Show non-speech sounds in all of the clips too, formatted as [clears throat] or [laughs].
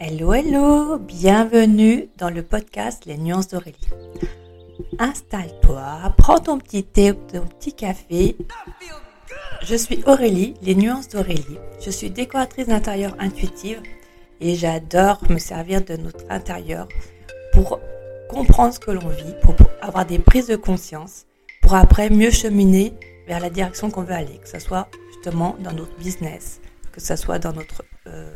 Hello, hello, bienvenue dans le podcast Les Nuances d'Aurélie. Installe-toi, prends ton petit thé ou ton petit café. Je suis Aurélie, Les Nuances d'Aurélie. Je suis décoratrice d'intérieur intuitive et j'adore me servir de notre intérieur pour comprendre ce que l'on vit, pour avoir des prises de conscience, pour après mieux cheminer vers la direction qu'on veut aller, que ce soit justement dans notre business, que ce soit dans notre euh,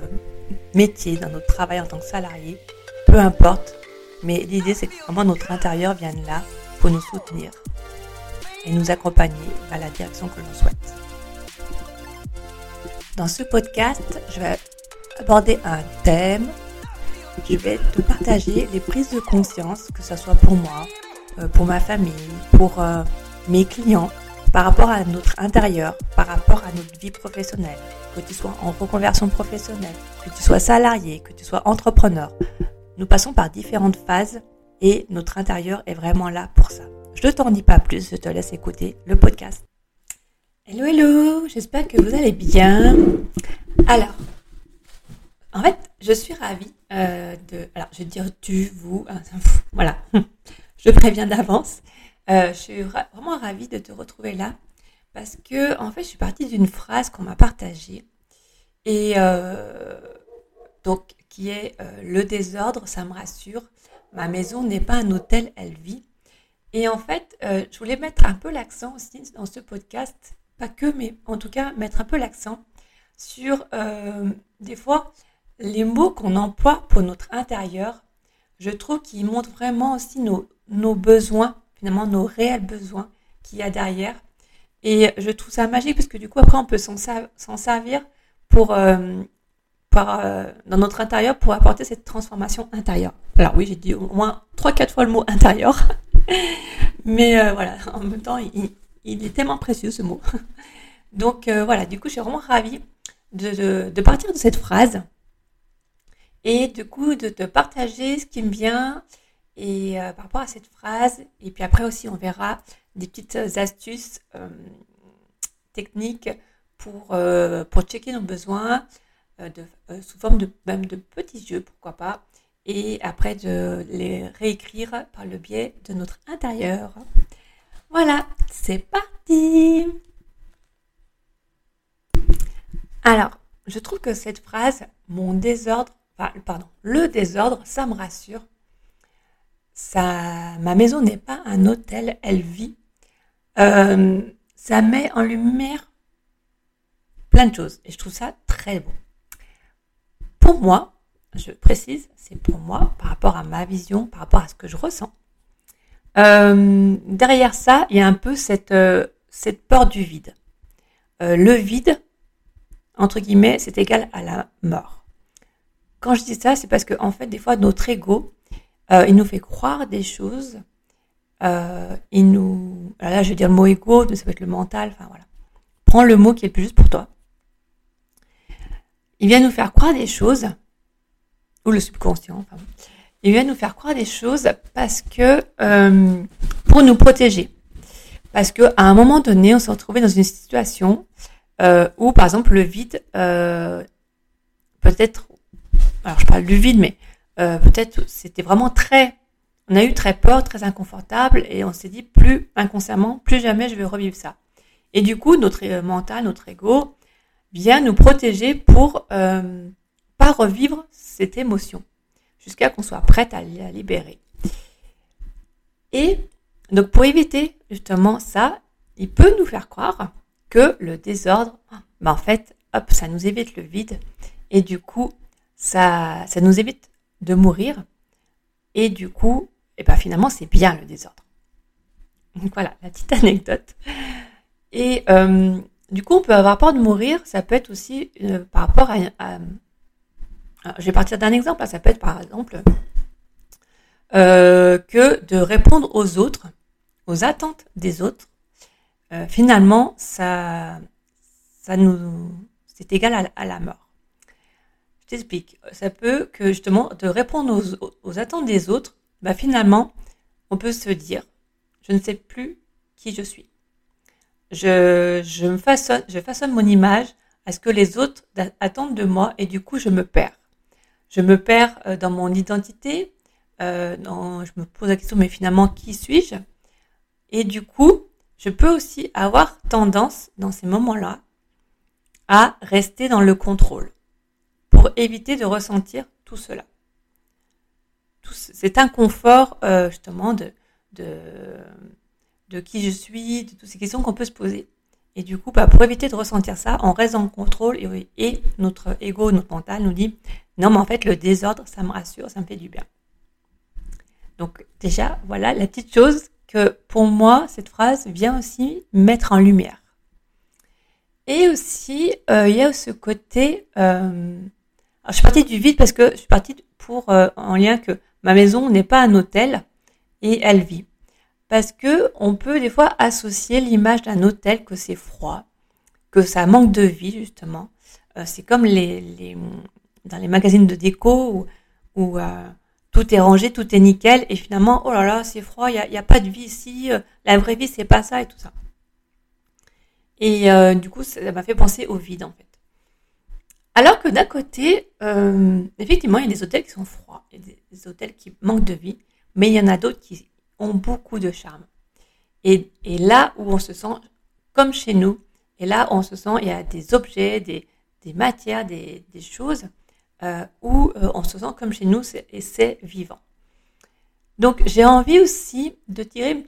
métier, dans notre travail en tant que salarié, peu importe. Mais l'idée, c'est que vraiment notre intérieur vienne là pour nous soutenir et nous accompagner à la direction que l'on souhaite. Dans ce podcast, je vais aborder un thème. Je vais te partager les prises de conscience, que ce soit pour moi, euh, pour ma famille, pour euh, mes clients, par rapport à notre intérieur, par rapport à notre vie professionnelle, que tu sois en reconversion professionnelle, que tu sois salarié, que tu sois entrepreneur. Nous passons par différentes phases et notre intérieur est vraiment là pour ça. Je ne t'en dis pas plus, je te laisse écouter le podcast. Hello, hello, j'espère que vous allez bien. Alors, en fait, je suis ravie euh, de... Alors, je vais dire tu, vous, hein, [laughs] voilà, je préviens d'avance. Euh, je suis vraiment ravie de te retrouver là parce que en fait, je suis partie d'une phrase qu'on m'a partagée et euh, donc qui est euh, le désordre, ça me rassure. Ma maison n'est pas un hôtel, elle vit. Et en fait, je voulais mettre un peu l'accent aussi dans ce podcast, pas que, mais en tout cas mettre un peu l'accent sur des fois les mots qu'on emploie pour notre intérieur. Je trouve qu'ils montrent vraiment aussi nos, nos besoins nos réels besoins qu'il y a derrière. Et je trouve ça magique parce que du coup, après, on peut s'en servir pour, euh, euh, dans notre intérieur pour apporter cette transformation intérieure. Alors oui, j'ai dit au moins 3-4 fois le mot intérieur. [laughs] Mais euh, voilà, [laughs] en même temps, il, est tellement précieux ce mot. [laughs] Donc voilà, du coup, je suis vraiment ravie de, de, partir de cette phrase et du coup de te partager ce qui me vient et euh, par rapport à cette phrase, et puis après aussi on verra des petites astuces euh, techniques pour, euh, pour checker nos besoins de, sous forme de, même de petits jeux, pourquoi pas, et après de les réécrire par le biais de notre intérieur. Voilà, c'est parti Alors, je trouve que cette phrase, mon désordre, pardon, le désordre, ça me rassure ma maison n'est pas un hôtel, elle vit. Euh, ça met en lumière plein de choses et je trouve ça très beau. Pour moi, je précise, c'est pour moi par rapport à ma vision, par rapport à ce que je ressens. Euh, derrière ça, il y a un peu cette, euh, cette peur du vide. le vide, entre guillemets, c'est égal à la mort. Quand je dis ça, c'est parce que en fait, des fois, notre ego, euh, il nous fait croire des choses. Euh, il nous. là, je vais dire le mot égo, mais ça peut être le mental. Enfin, voilà. Prends le mot qui est le plus juste pour toi. Il vient nous faire croire des choses, ou le subconscient. Enfin, il vient nous faire croire des choses parce que euh, pour nous protéger. Parce qu'à un moment donné, on s'est retrouvé dans une situation où, par exemple, le vide, peut-être, alors je parle du vide, mais euh, peut-être c'était vraiment très, on a eu très peur, très inconfortable, et on s'est dit plus inconsciemment, plus jamais je vais revivre ça. Et du coup, notre euh, mental, notre ego vient nous protéger pour euh, pas revivre cette émotion jusqu'à qu'on soit prête à la libérer. Et donc pour éviter justement ça, il peut nous faire croire que le désordre, ben en fait, hop, ça nous évite le vide et du coup, ça, ça nous évite de mourir. Et du coup, et eh ben finalement, c'est bien le désordre. Donc voilà, la petite anecdote. Et euh, du coup, on peut avoir peur de mourir. Ça peut être aussi euh, par rapport à, je vais partir d'un exemple. Ça peut être par exemple euh, que de répondre aux autres, aux attentes des autres. finalement, ça, ça nous, c'est égal à la mort t'explique. Ça peut que justement de répondre aux, attentes des autres, bah finalement, on peut se dire, je ne sais plus qui je suis. Je, me façonne, je façonne mon image à ce que les autres attendent de moi et du coup je me perds. je me perds euh, dans mon identité, euh, je me pose la question, mais finalement, qui suis-je? Et du coup, je peux aussi avoir tendance, dans ces moments-là, à rester dans le contrôle pour éviter de ressentir tout cela. Tout cet inconfort, euh, justement, de, de, qui je suis, de toutes ces questions qu'on peut se poser. Et du coup, bah, pour éviter de ressentir ça, on reste le contrôle et, et, notre ego, notre mental nous dit non, mais en fait, le désordre, ça me rassure, ça me fait du bien. Donc, déjà, voilà la petite chose que pour moi, cette phrase vient aussi mettre en lumière. Et aussi, euh, il y a ce côté. Euh, je suis partie du vide parce que je suis partie pour euh, en lien que ma maison n'est pas un hôtel et elle vit parce que on peut des fois associer l'image d'un hôtel que c'est froid, que ça manque de vie justement. Euh, c'est comme les, dans les magazines de déco où, euh, tout est rangé, tout est nickel et finalement oh là là c'est froid, il n'y a, pas de vie ici, euh, la vraie vie c'est pas ça et tout ça. Et du coup ça m'a fait penser au vide en fait. Alors que d'un côté, effectivement, il y a des hôtels qui sont froids, il y a des hôtels qui manquent de vie, mais il y en a d'autres qui, ont beaucoup de charme. Et, là où on se sent comme chez nous, et là où on se sent, il y a des objets, des, matières, des, choses euh, où euh, on se sent comme chez nous et c'est vivant. Donc j'ai envie aussi de tirer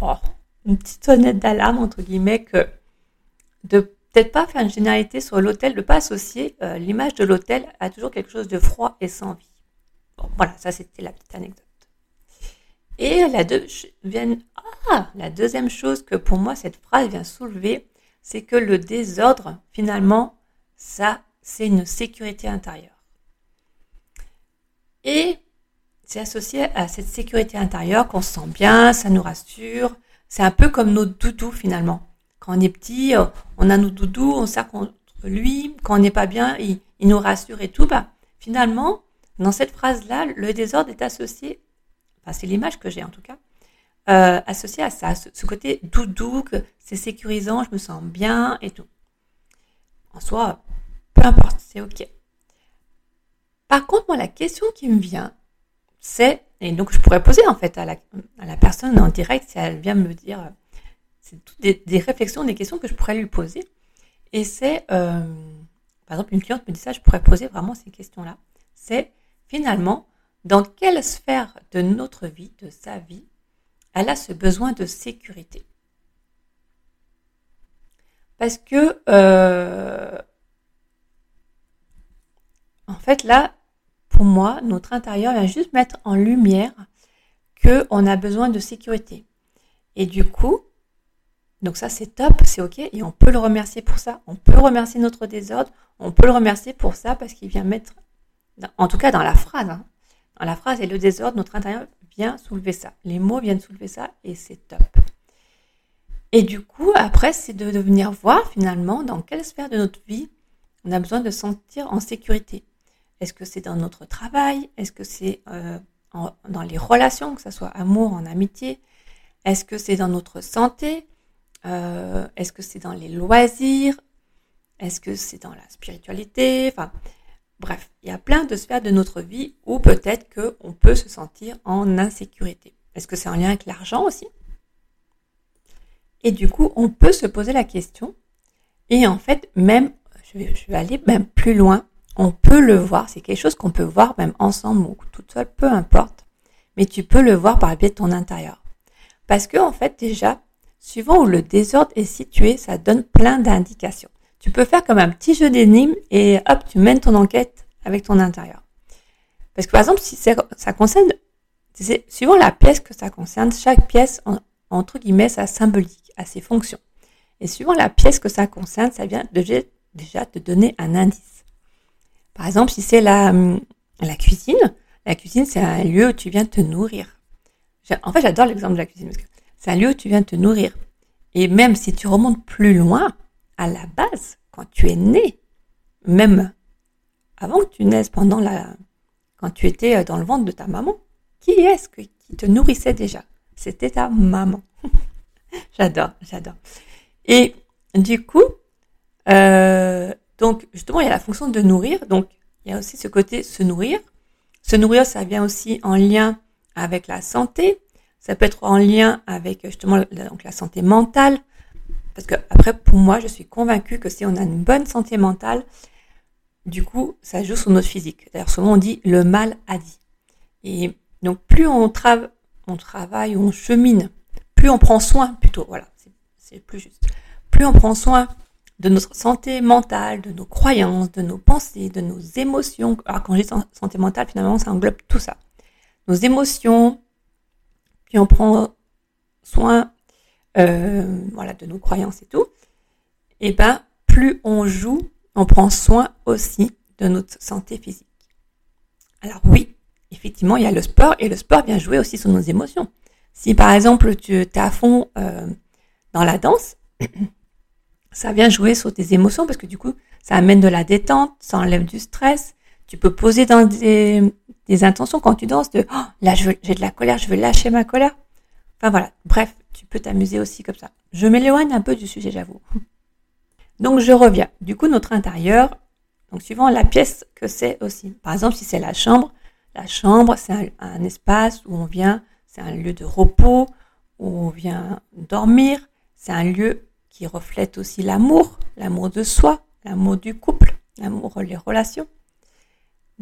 oh, une petite sonnette d'alarme, entre guillemets, que de peut-être pas faire une généralité sur l'hôtel, de pas associer euh, l'image de l'hôtel à toujours quelque chose de froid et sans vie. Bon, voilà, ça c'était la petite anecdote. Et la, ah, la deuxième chose que pour moi cette phrase vient soulever, c'est que le désordre, finalement, ça, c'est une sécurité intérieure. Et c'est associé à cette sécurité intérieure qu'on se sent bien, ça nous rassure. C'est un peu comme nos doudous finalement. Quand on est petit, on a nos doudous, on sert contre lui. Quand on n'est pas bien, il, nous rassure et tout. Bah, finalement, dans cette phrase-là, le désordre est associé c'est l'image que j'ai en tout cas, euh, associée à ça, ce, côté doudou, que c'est sécurisant, je me sens bien et tout. En soi, peu importe, c'est ok. Par contre, moi, la question qui me vient, c'est, et donc je pourrais poser en fait à la personne en direct si elle vient me dire, c'est toutes des, réflexions, des questions que je pourrais lui poser. Et c'est, euh, par exemple, une cliente me dit ça, je pourrais poser vraiment ces questions-là. C'est finalement, dans quelle sphère de notre vie, de sa vie, elle a ce besoin de sécurité? Parce que, euh, en fait, là, pour moi, notre intérieur vient juste mettre en lumière qu'on a besoin de sécurité. Et du coup, donc ça c'est top, c'est ok, et on peut le remercier pour ça. On peut remercier notre désordre, on peut le remercier pour ça parce qu'il vient mettre, en tout cas dans la phrase, hein, la phrase et le désordre, notre intérieur vient soulever ça. Les mots viennent soulever ça et c'est top. Et du coup, après, c'est de, venir voir finalement dans quelle sphère de notre vie on a besoin de sentir en sécurité. Est-ce que c'est dans notre travail? Est-ce que c'est euh, dans les relations, que ce soit amour, en amitié? Est-ce que c'est dans notre santé? Euh, Est-ce que c'est dans les loisirs? Est-ce que c'est dans la spiritualité? Enfin, Bref, il y a plein de sphères de notre vie où peut-être qu'on peut se sentir en insécurité. Est-ce que c'est en lien avec l'argent aussi? Et du coup, on peut se poser la question. Et en fait, même, je vais, aller même plus loin. On peut le voir. C'est quelque chose qu'on peut voir même ensemble ou tout seul, peu importe. Mais tu peux le voir par le biais de ton intérieur. Parce que, en fait, déjà, suivant où le désordre est situé, ça donne plein d'indications tu peux faire comme un petit jeu d'énigmes et hop, tu mènes ton enquête avec ton intérieur. Parce que par exemple, si ça, concerne, suivant la pièce que ça concerne, chaque pièce, entre guillemets, sa symbolique, a ses fonctions. Et suivant la pièce que ça concerne, ça vient déjà, déjà te donner un indice. Par exemple, si c'est la, la cuisine, la cuisine, c'est un lieu où tu viens te nourrir. En fait, j'adore l'exemple de la cuisine c'est un lieu où tu viens te nourrir. Et même si tu remontes plus loin, à la base, quand tu es né, même avant que tu naisses, pendant la, quand tu étais euh, dans le ventre de ta maman, qui est-ce qui te nourrissait déjà? C'était ta maman. [laughs] j'adore, j'adore. Et du coup, euh, donc justement, il y a la fonction de nourrir. Donc il y a aussi ce côté se nourrir. Se nourrir, ça vient aussi en lien avec la santé. Ça peut être en lien avec justement donc la santé mentale. Parce que après, pour moi, je suis convaincue que si on a une bonne santé mentale, du coup, ça joue sur notre physique. D'ailleurs, souvent on dit le mal a dit. Et donc, plus on, travaille on chemine, plus on prend soin, plutôt, voilà, c'est plus juste. Plus on prend soin de notre santé mentale, de nos croyances, de nos pensées, de nos émotions. Alors, quand je dis santé mentale, finalement, ça englobe tout ça. Nos émotions, on prend soin, euh, voilà, de nos croyances et tout. Et ben, plus on joue, on prend soin aussi de notre santé physique. Alors oui, effectivement, il y a le sport et le sport vient jouer aussi sur nos émotions. Si par exemple tu es à fond euh, dans la danse, [clears throat] ça vient jouer sur tes émotions parce que du coup, ça amène de la détente, ça enlève du stress. Tu peux poser dans des, intentions quand tu danses de oh, là j'ai de la colère, je veux lâcher ma colère. Enfin voilà, bref, tu peux t'amuser aussi comme ça. Je m'éloigne un peu du sujet, j'avoue. Donc je reviens. Du coup, notre intérieur, donc suivant la pièce que c'est aussi. Par exemple, si c'est la chambre, la chambre, c'est un, espace où on vient, c'est un lieu de repos, où on vient dormir, c'est un lieu qui reflète aussi l'amour, l'amour de soi, l'amour du couple, l'amour les relations.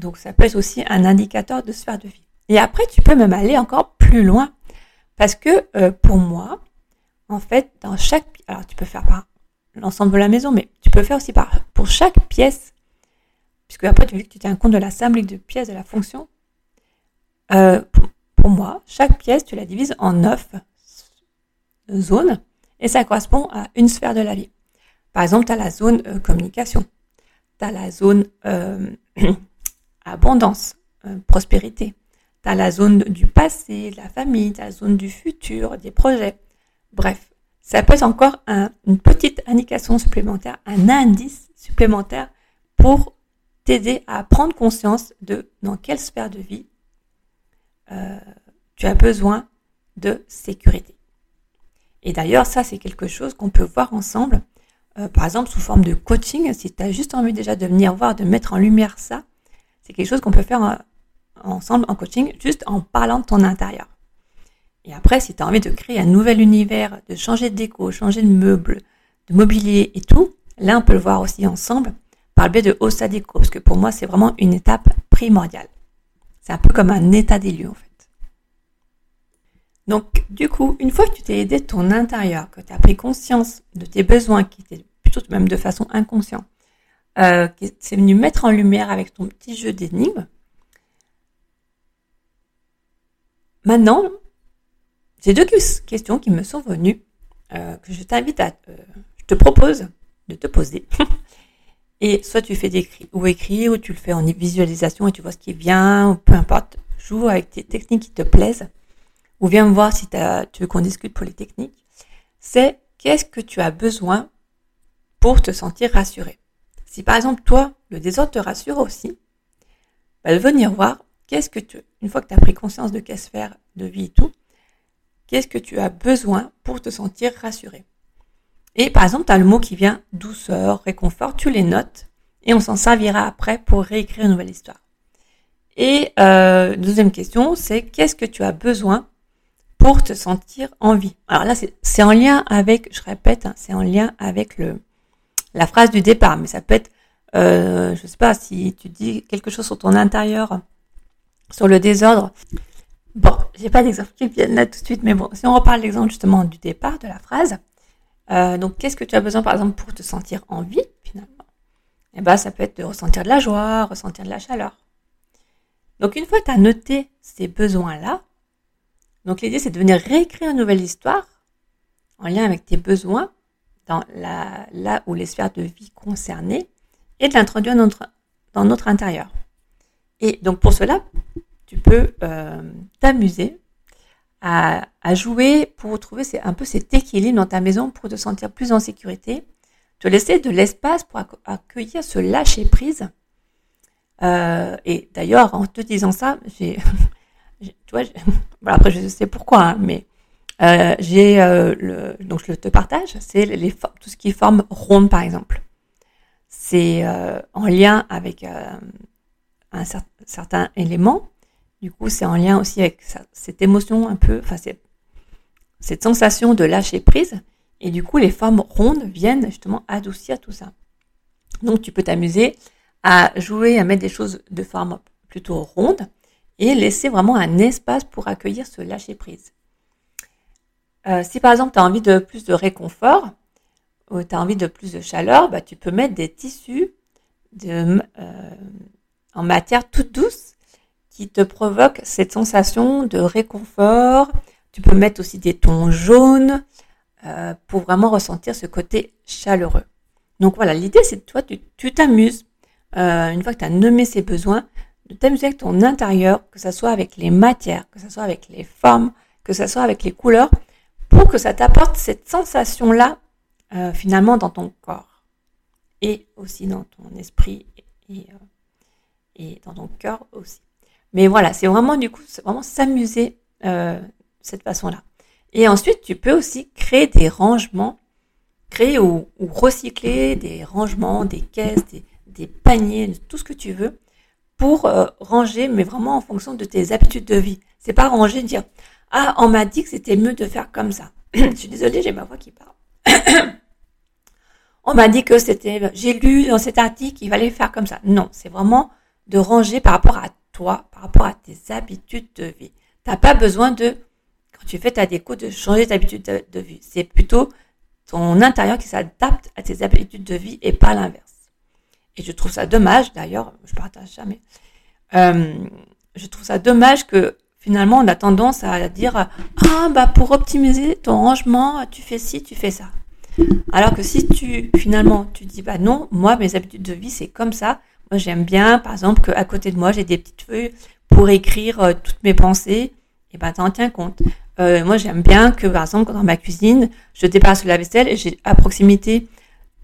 Donc ça peut être aussi un indicateur de sphère de vie. Et après, tu peux même aller encore plus loin. Parce que euh, pour moi, en fait, dans chaque... Alors tu peux faire par l'ensemble de la maison, mais tu peux faire aussi par, pour chaque pièce, puisque après tu, tu tiens compte de la symbolique de pièces, de la fonction. Euh, pour, moi, chaque pièce, tu la divises en neuf zones, et ça correspond à une sphère de la vie. Par exemple, tu as la zone euh, communication, tu as la zone [clears throat] euh, abondance, prospérité, tu as la zone du passé, la famille, tu la zone du futur, des projets. Bref, ça peut être encore une petite indication supplémentaire, un indice supplémentaire pour t'aider à prendre conscience de dans quelle sphère de vie euh, tu as besoin de sécurité. Et d'ailleurs, ça, c'est quelque chose qu'on peut voir ensemble, euh, par exemple, sous forme de coaching. Si tu as juste envie déjà de venir voir, de mettre en lumière ça, c'est quelque chose qu'on peut faire euh, ensemble en coaching, juste en parlant de ton intérieur. Et après, si tu as envie de créer un nouvel univers, de changer de déco, changer de meubles, de mobilier et tout, là, on peut le voir aussi ensemble par le biais de Ossa Déco, parce que pour moi, c'est vraiment une étape primordiale. C'est un peu comme un état des lieux, en fait. Donc, du coup, une fois que tu t'es aidé de ton intérieur, que tu as pris conscience de tes besoins, qui étaient plutôt même de façon inconsciente, euh, c'est venu mettre en lumière avec ton petit jeu d'énigmes, maintenant, j'ai deux questions qui me sont venues, euh, que je t'invite à, euh, je te propose de te poser. [laughs] et soit tu fais des ou écrire, ou tu le fais en visualisation et tu vois ce qui vient, ou peu importe. Joue avec tes techniques qui te plaisent, ou viens me voir si tu veux qu'on discute pour les techniques. C'est qu'est-ce que tu as besoin pour te sentir rassuré? Si par exemple toi, le désordre te rassure aussi, bah, venir voir qu'est-ce que tu, une fois que tu as pris conscience de quelle sphère de vie et tout, Qu'est-ce que tu as besoin pour te sentir rassuré Et par exemple, tu as le mot qui vient douceur, réconfort, tu les notes et on s'en servira après pour réécrire une nouvelle histoire. Et euh, deuxième question, c'est qu'est-ce que tu as besoin pour te sentir en vie? Alors là, c'est en lien avec, je répète, hein, c'est en lien avec le, la phrase du départ, mais ça peut être, euh, je sais pas, si tu dis quelque chose sur ton intérieur, sur le désordre, Bon, j'ai pas d'exemple qui viennent là tout de suite, mais bon, si on reparle l'exemple justement du départ de la phrase, euh, donc qu'est-ce que tu as besoin par exemple pour te sentir en vie finalement? Eh ben, ça peut être de ressentir de la joie, ressentir de la chaleur. Donc une fois que tu as noté ces besoins-là, donc l'idée c'est de venir réécrire une nouvelle histoire en lien avec tes besoins dans la, là où les sphères de vie concernées et de l'introduire dans notre, dans notre intérieur. Et donc pour cela, tu peux euh, t'amuser à, jouer pour trouver un peu cet équilibre dans ta maison pour te sentir plus en sécurité, te laisser de l'espace pour accueillir ce lâcher prise. Euh, et d'ailleurs, en te disant ça, j'ai, [laughs] [laughs] après je sais pourquoi, hein, mais euh, j'ai le, donc je te partage, c'est les, tout ce qui forme ronde par exemple. C'est en lien avec un certain élément. Du coup, c'est en lien aussi avec cette émotion un peu, enfin, cette sensation de lâcher prise. Et du coup, les formes rondes viennent justement adoucir tout ça. Donc, tu peux t'amuser à jouer, à mettre des choses de forme plutôt ronde et laisser vraiment un espace pour accueillir ce lâcher prise. Euh, si par exemple tu as envie de plus de réconfort ou tu as envie de plus de chaleur, bah, tu peux mettre des tissus de, euh, en matière toute douce qui te provoquent cette sensation de réconfort. Tu peux mettre aussi des tons jaunes euh, pour vraiment ressentir ce côté chaleureux. Donc voilà, l'idée c'est toi, tu t'amuses. une fois que tu as nommé ces besoins, de t'amuser avec ton intérieur, que ce soit avec les matières, que ce soit avec les formes, que ce soit avec les couleurs, pour que ça t'apporte cette sensation-là euh, finalement dans ton corps et aussi dans ton esprit et, euh, dans ton cœur aussi. Mais voilà, c'est vraiment du coup, c'est vraiment s'amuser euh, cette façon-là. Et ensuite, tu peux aussi créer des rangements, créer ou, recycler des rangements, des caisses, des, paniers, tout ce que tu veux, pour ranger, mais vraiment en fonction de tes habitudes de vie. C'est pas ranger, dire ah, on m'a dit que c'était mieux de faire comme ça. [clears throat] Je suis désolée, j'ai ma voix qui parle. [clears throat] on m'a dit que c'était, j'ai lu dans cet article qu'il fallait faire comme ça. Non, c'est vraiment de ranger par rapport à toi, par rapport à tes habitudes de vie. T'as pas besoin de, quand tu fais ta déco, de changer tes habitudes de, vie. C'est plutôt ton intérieur qui s'adapte à tes habitudes de vie et pas l'inverse. Et je trouve ça dommage, d'ailleurs, je partage jamais. Euh, je trouve ça dommage que finalement, on a tendance à dire ah bah pour optimiser ton rangement, tu fais ci, tu fais ça. Alors que si tu finalement tu dis bah non, moi mes habitudes de vie c'est comme ça. Moi j'aime bien par exemple qu'à côté de moi j'ai des petites feuilles pour écrire euh, toutes mes pensées. Et ben t'en tiens compte. Euh, moi j'aime bien que par exemple dans ma cuisine je dépasse la vaisselle et j'ai à proximité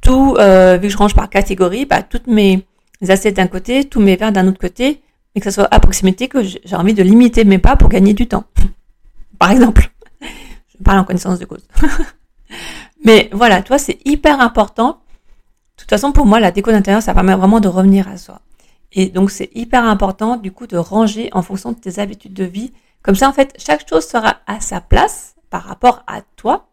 tout euh, vu que je range par catégorie, bah toutes mes assiettes d'un côté, tous mes verres d'un autre côté et que ça soit à proximité, que j'ai envie de limiter mes pas pour gagner du temps. [laughs] Par exemple. [laughs] Je parle en connaissance de cause. [laughs] Mais voilà, toi, c'est hyper important. De toute façon, pour moi, la déco d'intérieur, ça permet vraiment de revenir à soi. Et donc, c'est hyper important, du coup, de ranger en fonction de tes habitudes de vie. Comme ça, en fait, chaque chose sera à sa place par rapport à toi.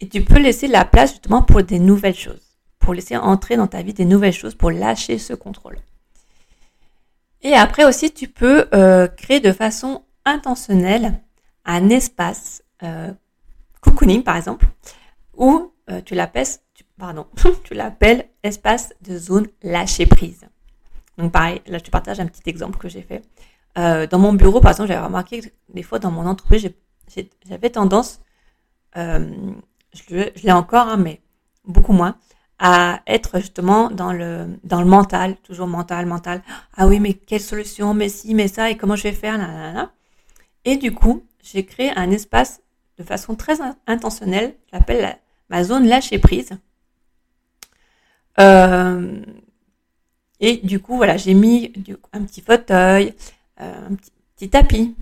Et tu peux laisser la place, justement, pour des nouvelles choses. Pour laisser entrer dans ta vie des nouvelles choses, pour lâcher ce contrôle. Et après aussi, tu peux euh, créer de façon intentionnelle un espace euh, cocooning, par exemple, où euh, tu l'appelles, [laughs] espace de zone lâcher prise. Donc pareil, là je te partage un petit exemple que j'ai fait. Dans mon bureau, par exemple, j'avais remarqué que des fois dans mon entreprise, j'avais tendance, je l'ai encore, hein, mais beaucoup moins, à être justement dans le dans le mental, toujours mental, mental. Ah oui, mais quelle solution, mais si, mais ça, et comment je vais faire, là, là, Et du coup, j'ai créé un espace de façon très intentionnelle, j'appelle ma zone lâcher prise. Euh, et du coup, voilà, j'ai mis un petit fauteuil, euh, un petit, petit tapis.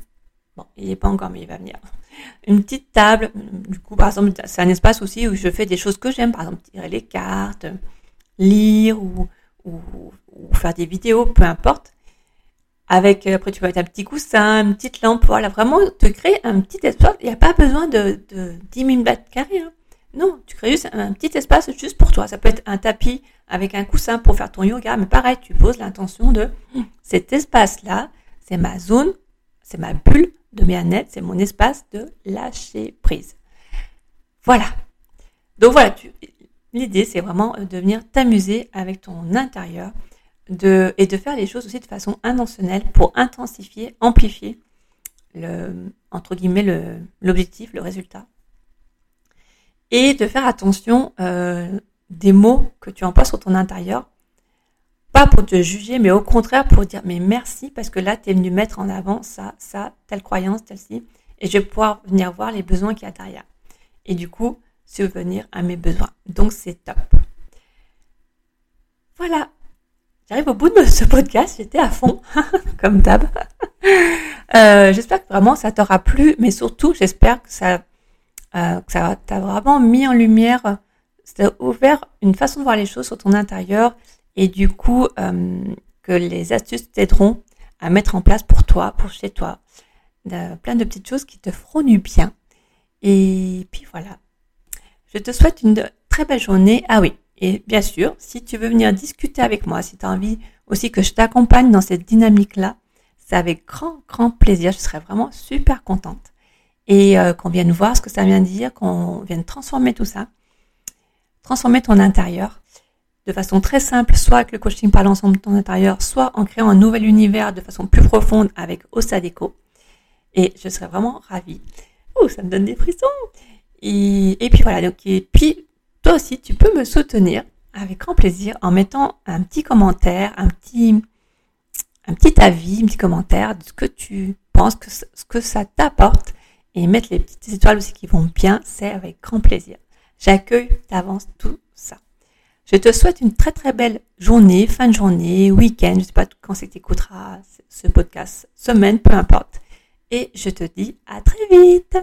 Bon, il n'est pas encore, mais il va venir une petite table. Du coup, par exemple, c'est un espace aussi où je fais des choses que j'aime, par exemple tirer les cartes, lire ou, ou, faire des vidéos, peu importe. Avec, après, tu peux mettre un petit coussin, une petite lampe, voilà, vraiment te créer un petit espace. Il n'y a pas besoin de, de 10 000 mètres carrés. Hein. Non, tu crées juste un petit espace juste pour toi. Ça peut être un tapis avec un coussin pour faire ton yoga, mais pareil, tu poses l'intention de cet espace-là, c'est ma zone, c'est ma bulle de bien-être, c'est mon espace de lâcher prise. Voilà. Donc voilà, l'idée c'est vraiment de venir t'amuser avec ton intérieur et de faire les choses aussi de façon intentionnelle pour intensifier, amplifier le, entre guillemets, l'objectif, le, résultat. Et de faire attention euh, des mots que tu emploies sur ton intérieur pas pour te juger, mais au contraire pour dire mais merci parce que là, tu es venu mettre en avant ça, ça, telle croyance, telle-ci, et je vais pouvoir venir voir les besoins qu'il y a derrière. Et du coup, subvenir à mes besoins. Donc, c'est top. Voilà. J'arrive au bout de ce podcast, j'étais à fond, [laughs] comme d'hab. Euh, j'espère que vraiment ça t'aura plu, mais surtout, j'espère que ça, euh, que ça t'a vraiment mis en lumière, ça ouvert une façon de voir les choses sur ton intérieur et du coup euh, que les astuces t'aideront à mettre en place pour toi, pour chez toi. plein de petites choses qui te feront du bien. Et puis voilà. Je te souhaite une très belle journée. Ah oui, et bien sûr, si tu veux venir discuter avec moi, si tu as envie aussi que je t'accompagne dans cette dynamique-là, c'est avec grand, grand plaisir. Je serais vraiment super contente. Et euh, qu'on vienne voir ce que ça vient dire, qu'on vienne transformer tout ça, transformer ton intérieur de façon très simple, soit avec le coaching par l'ensemble de ton intérieur, soit en créant un nouvel univers de façon plus profonde avec Osadeco. Et je serais vraiment ravie. Oh, ça me donne des frissons. Et, puis voilà, donc, et puis toi aussi, tu peux me soutenir avec grand plaisir en mettant un petit commentaire, un petit, un petit avis, un petit commentaire de ce que tu penses, que ce que ça t'apporte et mettre les petites étoiles aussi qui vont bien, c'est avec grand plaisir. J'accueille d'avance tout. Je te souhaite une très très belle journée, fin de journée, week-end, je ne sais pas quand c'est que tu écouteras ce podcast, semaine, peu importe. Et je te dis à très vite